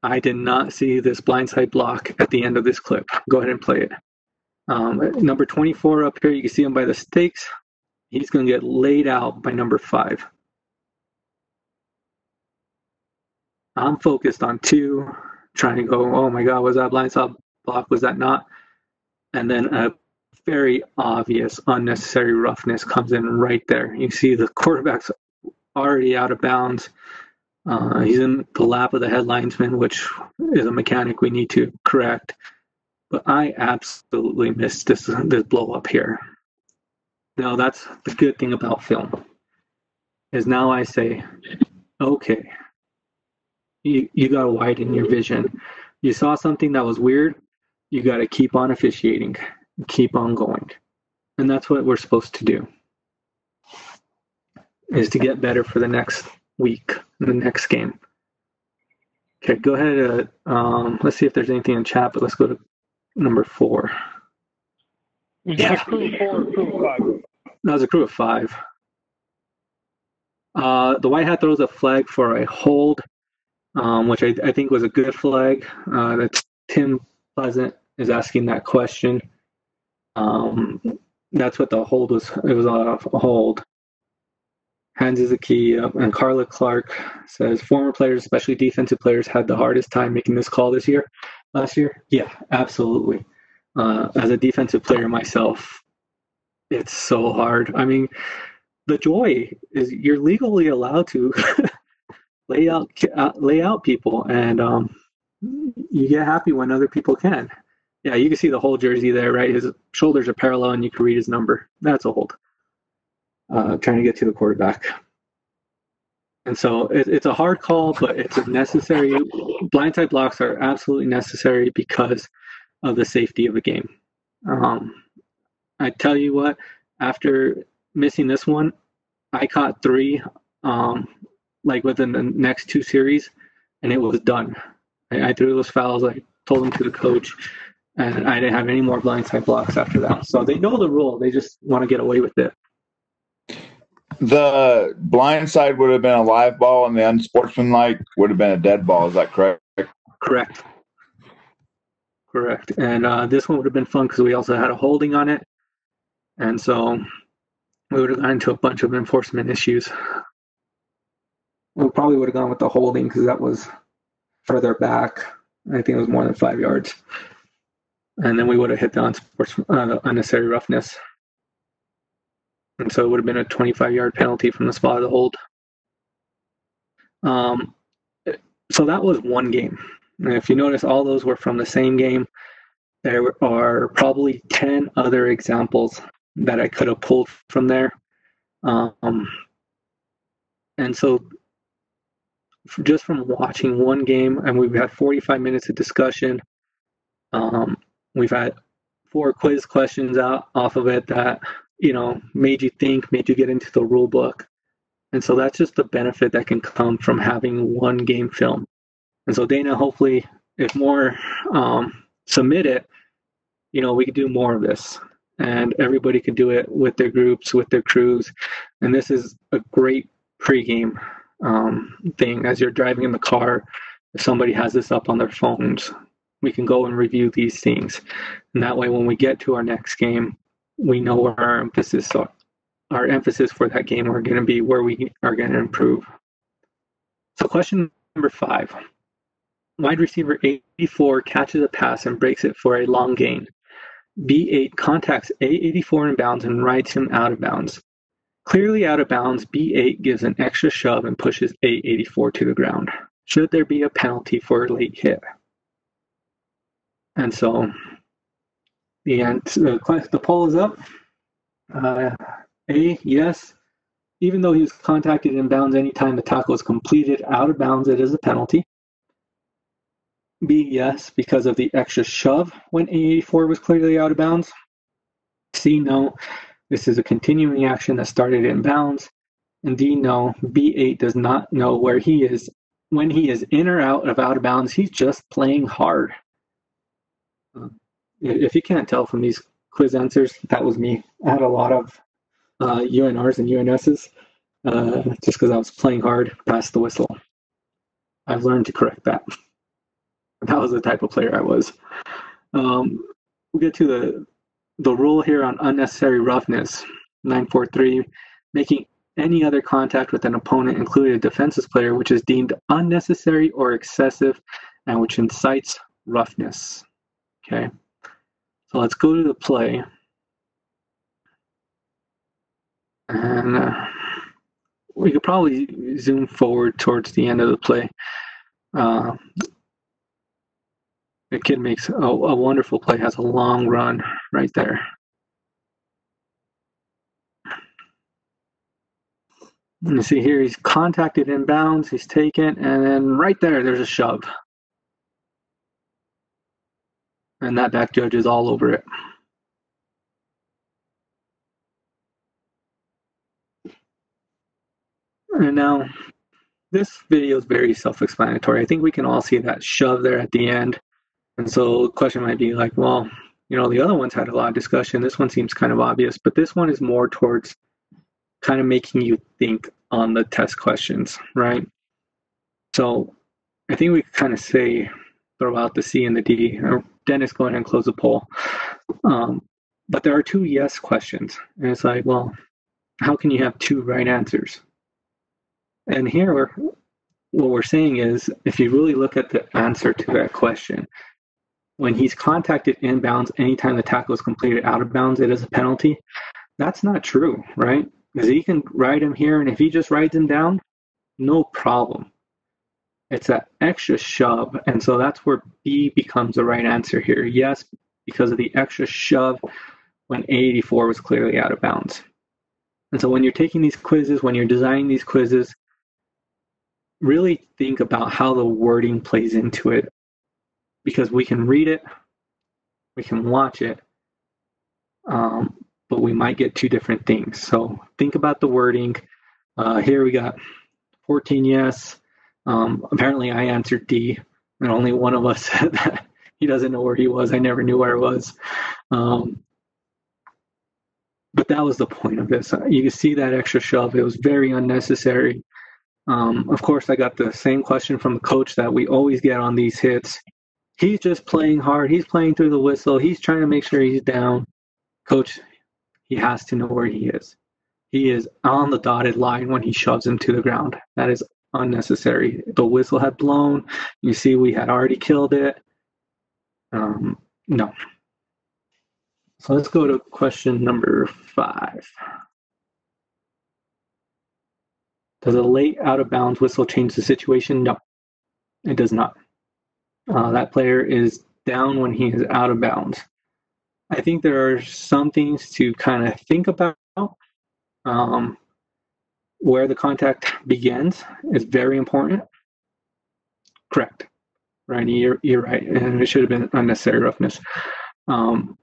I did not see this blindside block at the end of this clip. Go ahead and play it. Um, number 24 up here, you can see him by the stakes. He's going to get laid out by number five. I'm focused on two, trying to go, oh my God, was that blindside block? Was that not? And then a very obvious unnecessary roughness comes in right there. You see the quarterback's already out of bounds. Uh, he's in the lap of the head linesman, which is a mechanic we need to correct. But I absolutely missed this this blow up here. Now that's the good thing about film. Is now I say, okay, you you gotta widen your vision. You saw something that was weird, you gotta keep on officiating, keep on going. And that's what we're supposed to do. Is to get better for the next week the next game. Okay, go ahead. Uh, um, let's see if there's anything in chat, but let's go to number four. Yeah, crew four, crew five. That was a crew of five. Uh, the white hat throws a flag for a hold, um, which I, I, think was a good flag. Uh, that's Tim Pleasant is asking that question. Um, that's what the hold was. It was a, a hold. Hands is a key. and Carla Clark says former players, especially defensive players, had the hardest time making this call this year. Last year, yeah, absolutely. Uh, as a defensive player myself, it's so hard. I mean, the joy is you're legally allowed to [LAUGHS] lay out uh, lay out people, and um, you get happy when other people can. Yeah, you can see the whole jersey there, right? His shoulders are parallel, and you can read his number. That's a hold uh, trying to get to the quarterback. And so it, it's a hard call, but it's a necessary. Blindside blocks are absolutely necessary because of the safety of the game. Um, I tell you what, after missing this one, I caught three, um, like within the next two series, and it was done. I, I threw those fouls. I told them to the coach, and I didn't have any more blindside blocks after that. So they know the rule. They just want to get away with it. The blind side would have been a live ball, and the unsportsmanlike would have been a dead ball. Is that correct? Correct. Correct. And uh, this one would have been fun because we also had a holding on it, and so we would have gone into a bunch of enforcement issues. We probably would have gone with the holding because that was further back. I think it was more than five yards, and then we would have hit the unsports- uh, unnecessary roughness. And so it would have been a 25 yard penalty from the spot of the hold. Um, so that was one game. And if you notice, all those were from the same game. There are probably 10 other examples that I could have pulled from there. Um, and so just from watching one game, and we've had 45 minutes of discussion, um, we've had four quiz questions out off of it that you know, made you think, made you get into the rule book. And so that's just the benefit that can come from having one game film. And so Dana, hopefully, if more um, submit it, you know, we could do more of this, and everybody could do it with their groups, with their crews. And this is a great pregame um, thing as you're driving in the car. If somebody has this up on their phones, we can go and review these things. And that way, when we get to our next game, we know where our emphasis are, our emphasis for that game are going to be where we are going to improve. So question number five. Wide receiver 84 catches a pass and breaks it for a long gain. B8 contacts A84 in bounds and rides him out of bounds. Clearly out of bounds, B8 gives an extra shove and pushes A84 to the ground. Should there be a penalty for a late hit? And so the, the, the poll is up. Uh, a, yes. Even though he was contacted in bounds anytime the tackle is completed out of bounds, it is a penalty. B, yes, because of the extra shove when A84 was clearly out of bounds. C, no, this is a continuing action that started in bounds. And D, no, B8 does not know where he is. When he is in or out of out of bounds, he's just playing hard. If you can't tell from these quiz answers, that was me. I had a lot of uh, UNRs and UNSs uh, just because I was playing hard past the whistle. I've learned to correct that. [LAUGHS] that was the type of player I was. Um, we'll get to the the rule here on unnecessary roughness 943 making any other contact with an opponent including a defensive player which is deemed unnecessary or excessive and which incites roughness okay so let's go to the play and uh, we could probably zoom forward towards the end of the play uh, the kid makes a, a wonderful play, has a long run right there. You see here, he's contacted inbounds, he's taken, and then right there, there's a shove. And that back judge is all over it. And now, this video is very self-explanatory. I think we can all see that shove there at the end. And so the question might be like, well, you know, the other ones had a lot of discussion. This one seems kind of obvious, but this one is more towards kind of making you think on the test questions, right? So I think we kind of say throw out the C and the D. Dennis, go ahead and close the poll. Um, but there are two yes questions. And it's like, well, how can you have two right answers? And here, what we're saying is if you really look at the answer to that question, when he's contacted inbounds, anytime the tackle is completed out of bounds, it is a penalty. That's not true, right? Because he can ride him here, and if he just rides him down, no problem. It's that extra shove, and so that's where B becomes the right answer here. Yes, because of the extra shove when A84 was clearly out of bounds. And so when you're taking these quizzes, when you're designing these quizzes, really think about how the wording plays into it because we can read it, we can watch it, um, but we might get two different things. So think about the wording. Uh, here we got 14 yes. Um, apparently, I answered D, and only one of us [LAUGHS] said that he doesn't know where he was. I never knew where it was. Um, but that was the point of this. You can see that extra shove. It was very unnecessary. Um, of course, I got the same question from the coach that we always get on these hits he's just playing hard. He's playing through the whistle. He's trying to make sure he's down. Coach, he has to know where he is. He is on the dotted line when he shoves him to the ground. That is unnecessary. The whistle had blown. You see, we had already killed it. Um, no. So let's go to question number five. Does a late out of bounds whistle change the situation? No, it does not. Uh, that player is down when he is out of bounds. I think there are some things to kind of think about. Um, where the contact begins is very important. Correct. Right, you're, you're right. And it should have been unnecessary roughness. Um,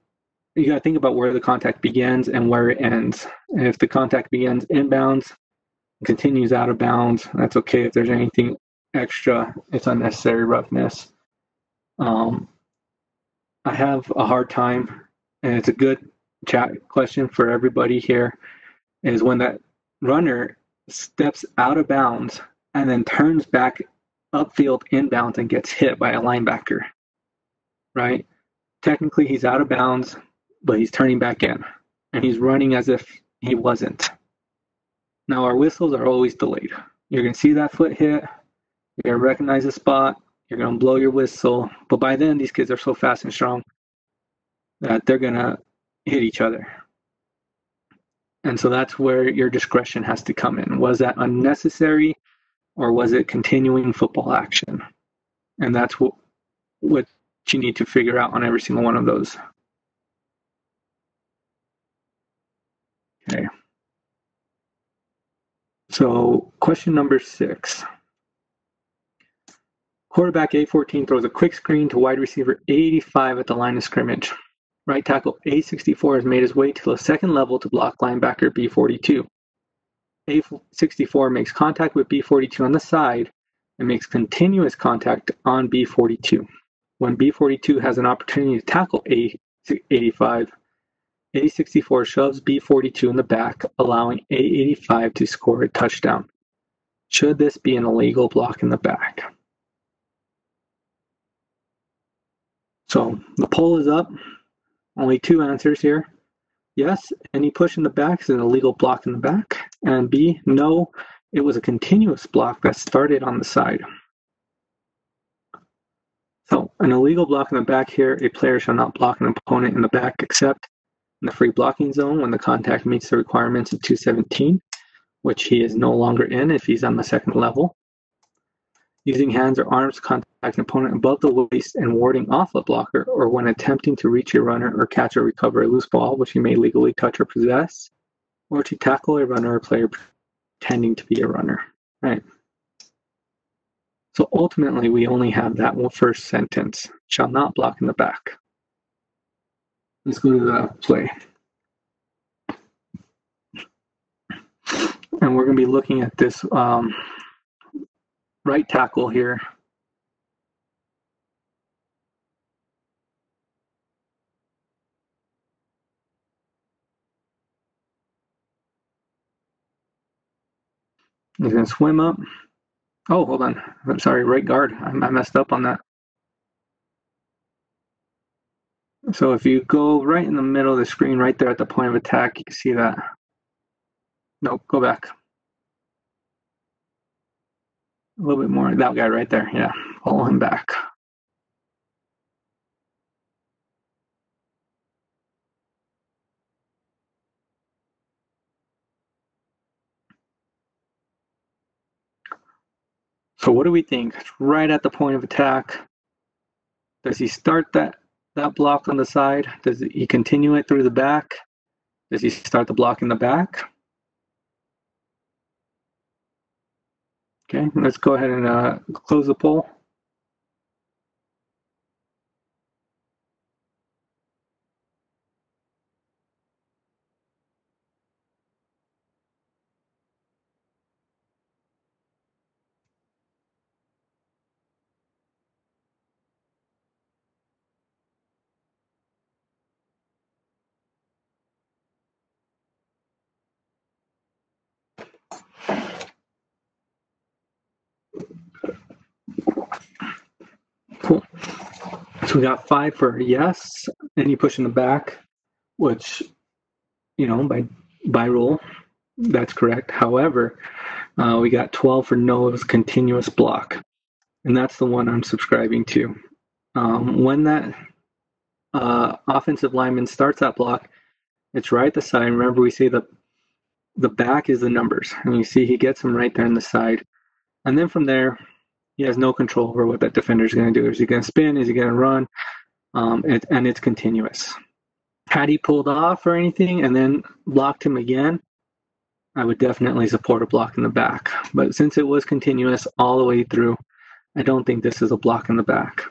you got to think about where the contact begins and where it ends. And if the contact begins inbounds, continues out of bounds, that's okay. If there's anything extra, it's unnecessary roughness. Um, I have a hard time, and it's a good chat question for everybody here, is when that runner steps out of bounds and then turns back upfield inbounds and gets hit by a linebacker, right? Technically, he's out of bounds, but he's turning back in, and he's running as if he wasn't. Now, our whistles are always delayed. You're going to see that foot hit, you're going to recognize the spot, you're going to blow your whistle. But by then, these kids are so fast and strong. that they're going to hit each other. And so that's where your discretion has to come in. Was that unnecessary or was it continuing football action? And that's what, what you need to figure out on every single one of those. Okay. So, question number six. Quarterback A14 throws a quick screen to wide receiver 85 at the line of scrimmage. Right tackle A64 has made his way to the second level to block linebacker B42. A64 makes contact with B42 on the side and makes continuous contact on B42. When B42 has an opportunity to tackle A85, A64 shoves B42 in the back, allowing A85 to score a touchdown. Should this be an illegal block in the back? So the poll is up. Only two answers here. Yes, any push in the back is an illegal block in the back. And B, no, it was a continuous block that started on the side. So an illegal block in the back here, a player shall not block an opponent in the back except in the free blocking zone when the contact meets the requirements of 217, which he is no longer in if he's on the second level. Using hands or arms contact an opponent above the waist and warding off a blocker, or when attempting to reach a runner or catch or recover a loose ball, which he may legally touch or possess, or to tackle a runner or player pretending to be a runner. Right. So ultimately, we only have that one first sentence shall not block in the back. Let's go to the play. And we're going to be looking at this um, right tackle here. He's going to swim up. Oh, hold on. I'm sorry, right guard. I, I messed up on that. So if you go right in the middle of the screen, right there at the point of attack, you can see that. No, go back. A little bit more. That guy right there. Yeah, follow him back. So what do we think? Right at the point of attack. Does he start that that block on the side? Does he continue it through the back? Does he start the block in the back? Okay, let's go ahead and uh, close the poll. We got five for yes, any push in the back, which, you know, by by rule, that's correct. However, uh, we got 12 for no, it was continuous block. And that's the one I'm subscribing to. Um, when that uh, offensive lineman starts that block, it's right the side. Remember, we say the the back is the numbers. And you see he gets them right there on the side. And then from there, he has no control over what that defender is going to do. Is he going to spin? Is he going to run? Um, it, and it's continuous. Had he pulled off or anything and then blocked him again, I would definitely support a block in the back. But since it was continuous all the way through, I don't think this is a block in the back.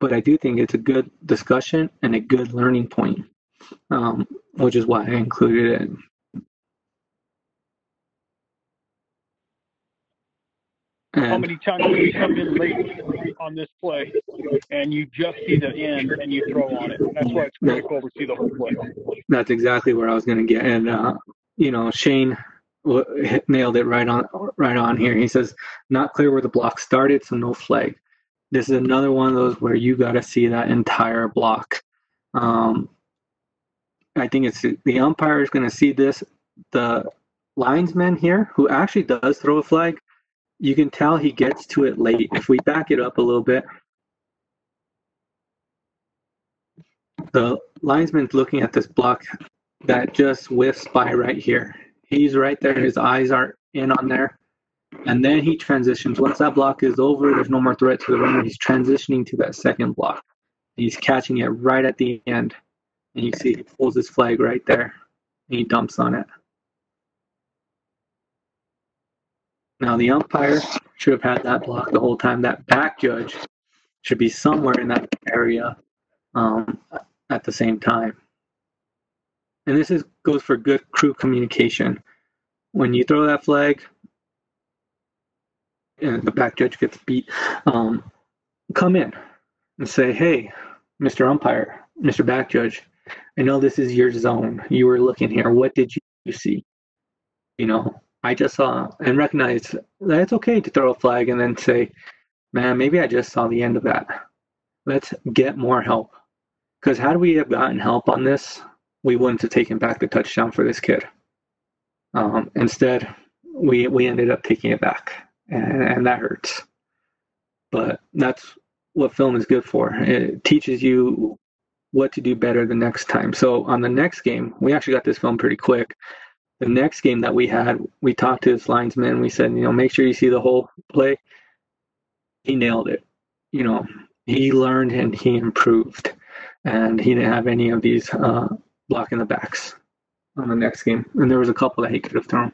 But I do think it's a good discussion and a good learning point, um, which is why I included it. How many times do you come in late on this play and you just see the end and you throw on it? That's why it's critical to see the whole play. that's exactly where I was going to get. And uh, you know, Shane nailed it right on right on here. He says, "Not clear where the block started, so no flag." This is another one of those where you got to see that entire block. Um, I think it's the umpire is going to see this. The linesman here, who actually does throw a flag, you can tell he gets to it late. If we back it up a little bit, the linesman's looking at this block that just whiffs by right here. He's right there. His eyes are in on there. And then he transitions. Once that block is over, there's no more threat to the runner. He's transitioning to that second block. He's catching it right at the end. And you see he pulls his flag right there. And he dumps on it. Now the umpire should have had that block the whole time. That back judge should be somewhere in that area um, at the same time. And this is goes for good crew communication. When you throw that flag, and the back judge gets beat, um, come in and say, "Hey, Mr. Umpire, Mr. Back Judge, I know this is your zone. You were looking here. What did you see? You know, I just saw and recognized that it's okay to throw a flag and then say, man, maybe I just saw the end of that. Let's get more help. Because had we have gotten help on this, we wouldn't have taken back the touchdown for this kid. Um, instead, we we ended up taking it back, and, and that hurts. But that's what film is good for. It teaches you what to do better the next time. So on the next game, we actually got this film pretty quick. The next game that we had, we talked to this linesman. We said, you know, make sure you see the whole play. He nailed it. You know, he learned and he improved, and he didn't have any of these uh, blocking the backs on the next game. And there was a couple that he could have thrown.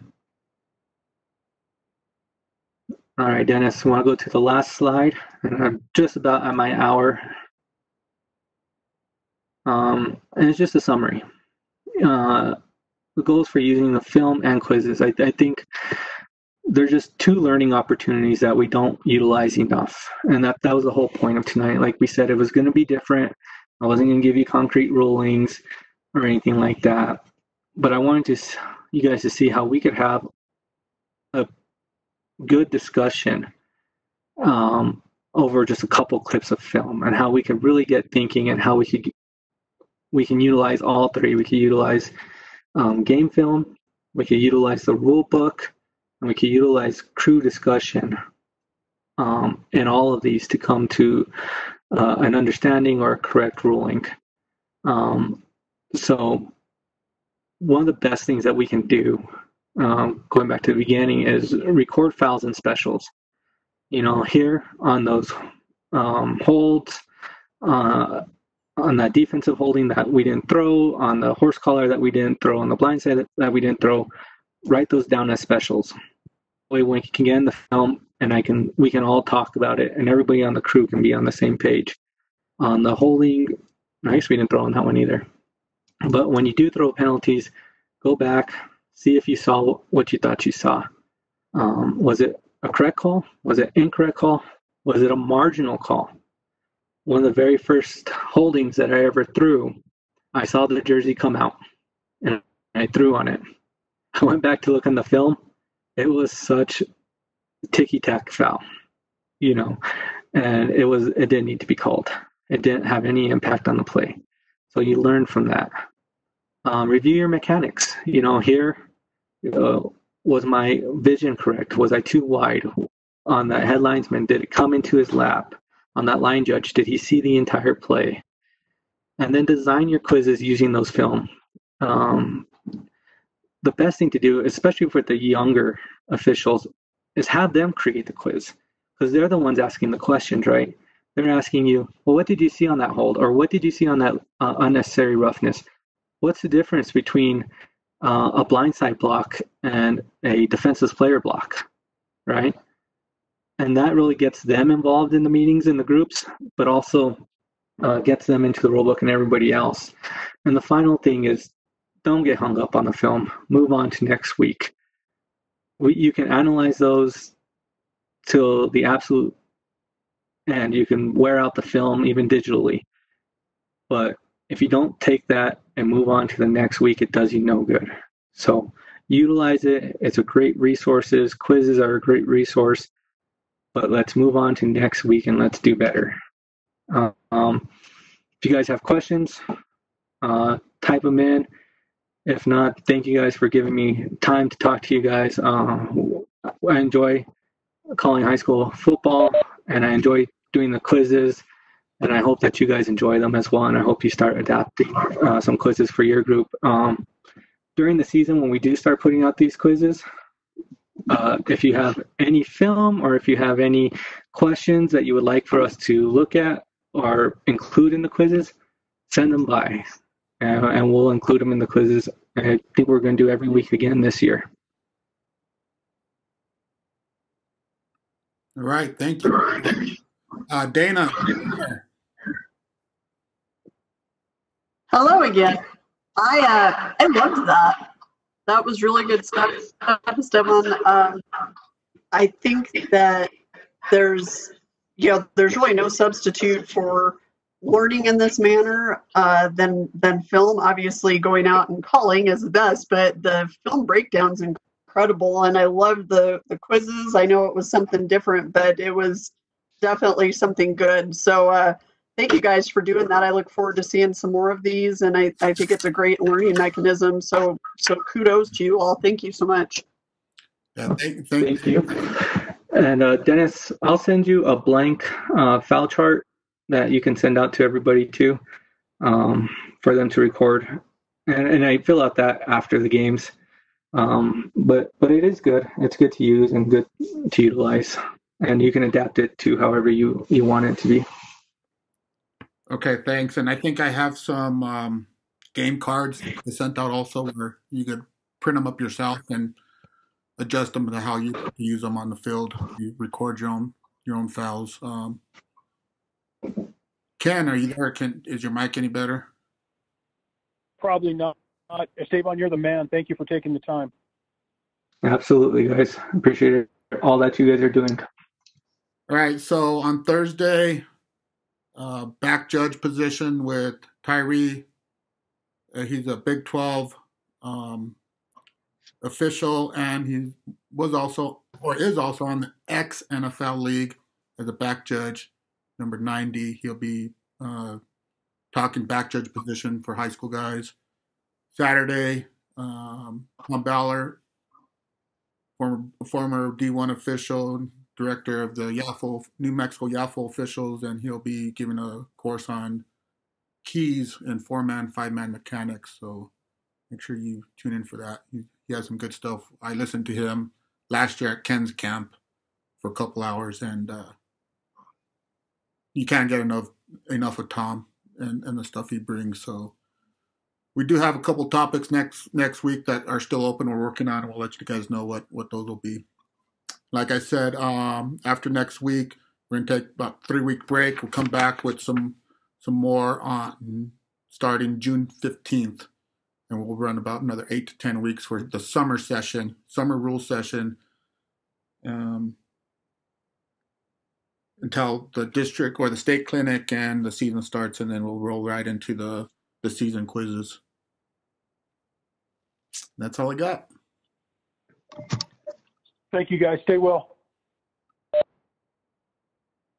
All right, Dennis, want to go to the last slide? And I'm just about at my hour. Um, and it's just a summary. Uh, goals for using the film and quizzes. I, I think there's just two learning opportunities that we don't utilize enough. And that, that was the whole point of tonight. Like we said, it was going to be different. I wasn't going to give you concrete rulings or anything like that. But I wanted to you guys to see how we could have a good discussion um, over just a couple clips of film and how we could really get thinking and how we could we can utilize all three. We could utilize um, game film, we could utilize the rule book, and we could utilize crew discussion um, and all of these to come to uh, an understanding or a correct ruling. Um, so one of the best things that we can do, um, going back to the beginning, is record fouls and specials. You know, here on those um, holds, uh, on that defensive holding that we didn't throw, on the horse collar that we didn't throw, on the blind side that, that we didn't throw, write those down as specials. Way we can get in the film and I can we can all talk about it and everybody on the crew can be on the same page. On the holding, I we didn't throw on that one either. But when you do throw penalties, go back, see if you saw what you thought you saw. Um, was it a correct call? Was it incorrect call? Was it a marginal call? One of the very first holdings that I ever threw, I saw the jersey come out and I threw on it. [LAUGHS] I went back to look in the film. It was such ticky tack foul, you know, and it was it didn't need to be called. It didn't have any impact on the play. So you learn from that. Um, review your mechanics. You know, here uh, was my vision correct? Was I too wide on that headlinesman? Did it come into his lap? On that line judge, did he see the entire play? And then design your quizzes using those film. Um, the best thing to do, especially for the younger officials, is have them create the quiz because they're the ones asking the questions, right? They're asking you, well, what did you see on that hold? Or what did you see on that uh, unnecessary roughness? What's the difference between uh, a blindside block and a defenseless player block, right? And that really gets them involved in the meetings in the groups, but also uh, gets them into the rulebook and everybody else. And the final thing is don't get hung up on the film. Move on to next week. We, you can analyze those till the absolute and you can wear out the film even digitally. But if you don't take that and move on to the next week, it does you no good. So utilize it. It's a great resources. Quizzes are a great resource. But let's move on to next week and let's do better. Um, if you guys have questions, uh, type them in. If not, thank you guys for giving me time to talk to you guys. Uh, I enjoy calling high school football and I enjoy doing the quizzes and I hope that you guys enjoy them as well. And I hope you start adapting uh, some quizzes for your group. Um, during the season, when we do start putting out these quizzes, uh, if you have any film or if you have any questions that you would like for us to look at or include in the quizzes, send them by and, and we'll include them in the quizzes. I think we're going to do every week again this year. All right, thank you. Uh, Dana. Hello again. I uh, I loved that. That was really good stuff, Stefan. Um, I think that there's you know there's really no substitute for learning in this manner uh, than than film. Obviously, going out and calling is the best, but the film breakdowns incredible, and I loved the the quizzes. I know it was something different, but it was definitely something good. So. Uh, thank you guys for doing that. I look forward to seeing some more of these, and I, I think it's a great learning mechanism. So so kudos to you all. Thank you so much. Yeah, thank, thank, thank you. And uh, Dennis, I'll send you a blank uh, file chart that you can send out to everybody too um, for them to record. And, and I fill out that after the games. Um, but but it is good. It's good to use and good to utilize, and you can adapt it to however you you want it to be. Okay, thanks. And I think I have some um, game cards I sent out also where you could print them up yourself and adjust them to how you use them on the field. You record your own your own fouls. Um, Ken, are you there? Can is your mic any better? Probably not. Esteban, you're the man. Thank you for taking the time. Absolutely, guys. Appreciate it. All that you guys are doing. All right. So on Thursday, back judge position with Tyree. Uh, he's a Big 12 um, official, and he was also or is also on the ex NFL league as a back judge number 90. He'll be uh, talking back judge position for high school guys. Saturday, um, Tom Baller, former former D1 official, director of the YAFO New Mexico YAFO officials, and he'll be giving a course on keys and four man, five man mechanics. So make sure you tune in for that. He, he has some good stuff. I listened to him last year at Ken's camp for a couple hours, and uh, you can't get enough enough of Tom and, and the stuff he brings. So we do have a couple topics next next week that are still open. We're working on, and we'll let you guys know what what those will be. Like I said, um, after next week, we're gonna take about three week break. We'll come back with some some more on starting June fifteenth, and we'll run about another eight to ten weeks for the summer session, summer rule session. Um, until the district or the state clinic and the season starts, and then we'll roll right into the the season quizzes. That's all I got. Thank you, guys. Stay well.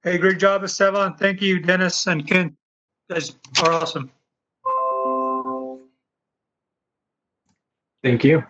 Hey, great job, Esteban. Thank you, Dennis and Ken. You guys are awesome. Thank you.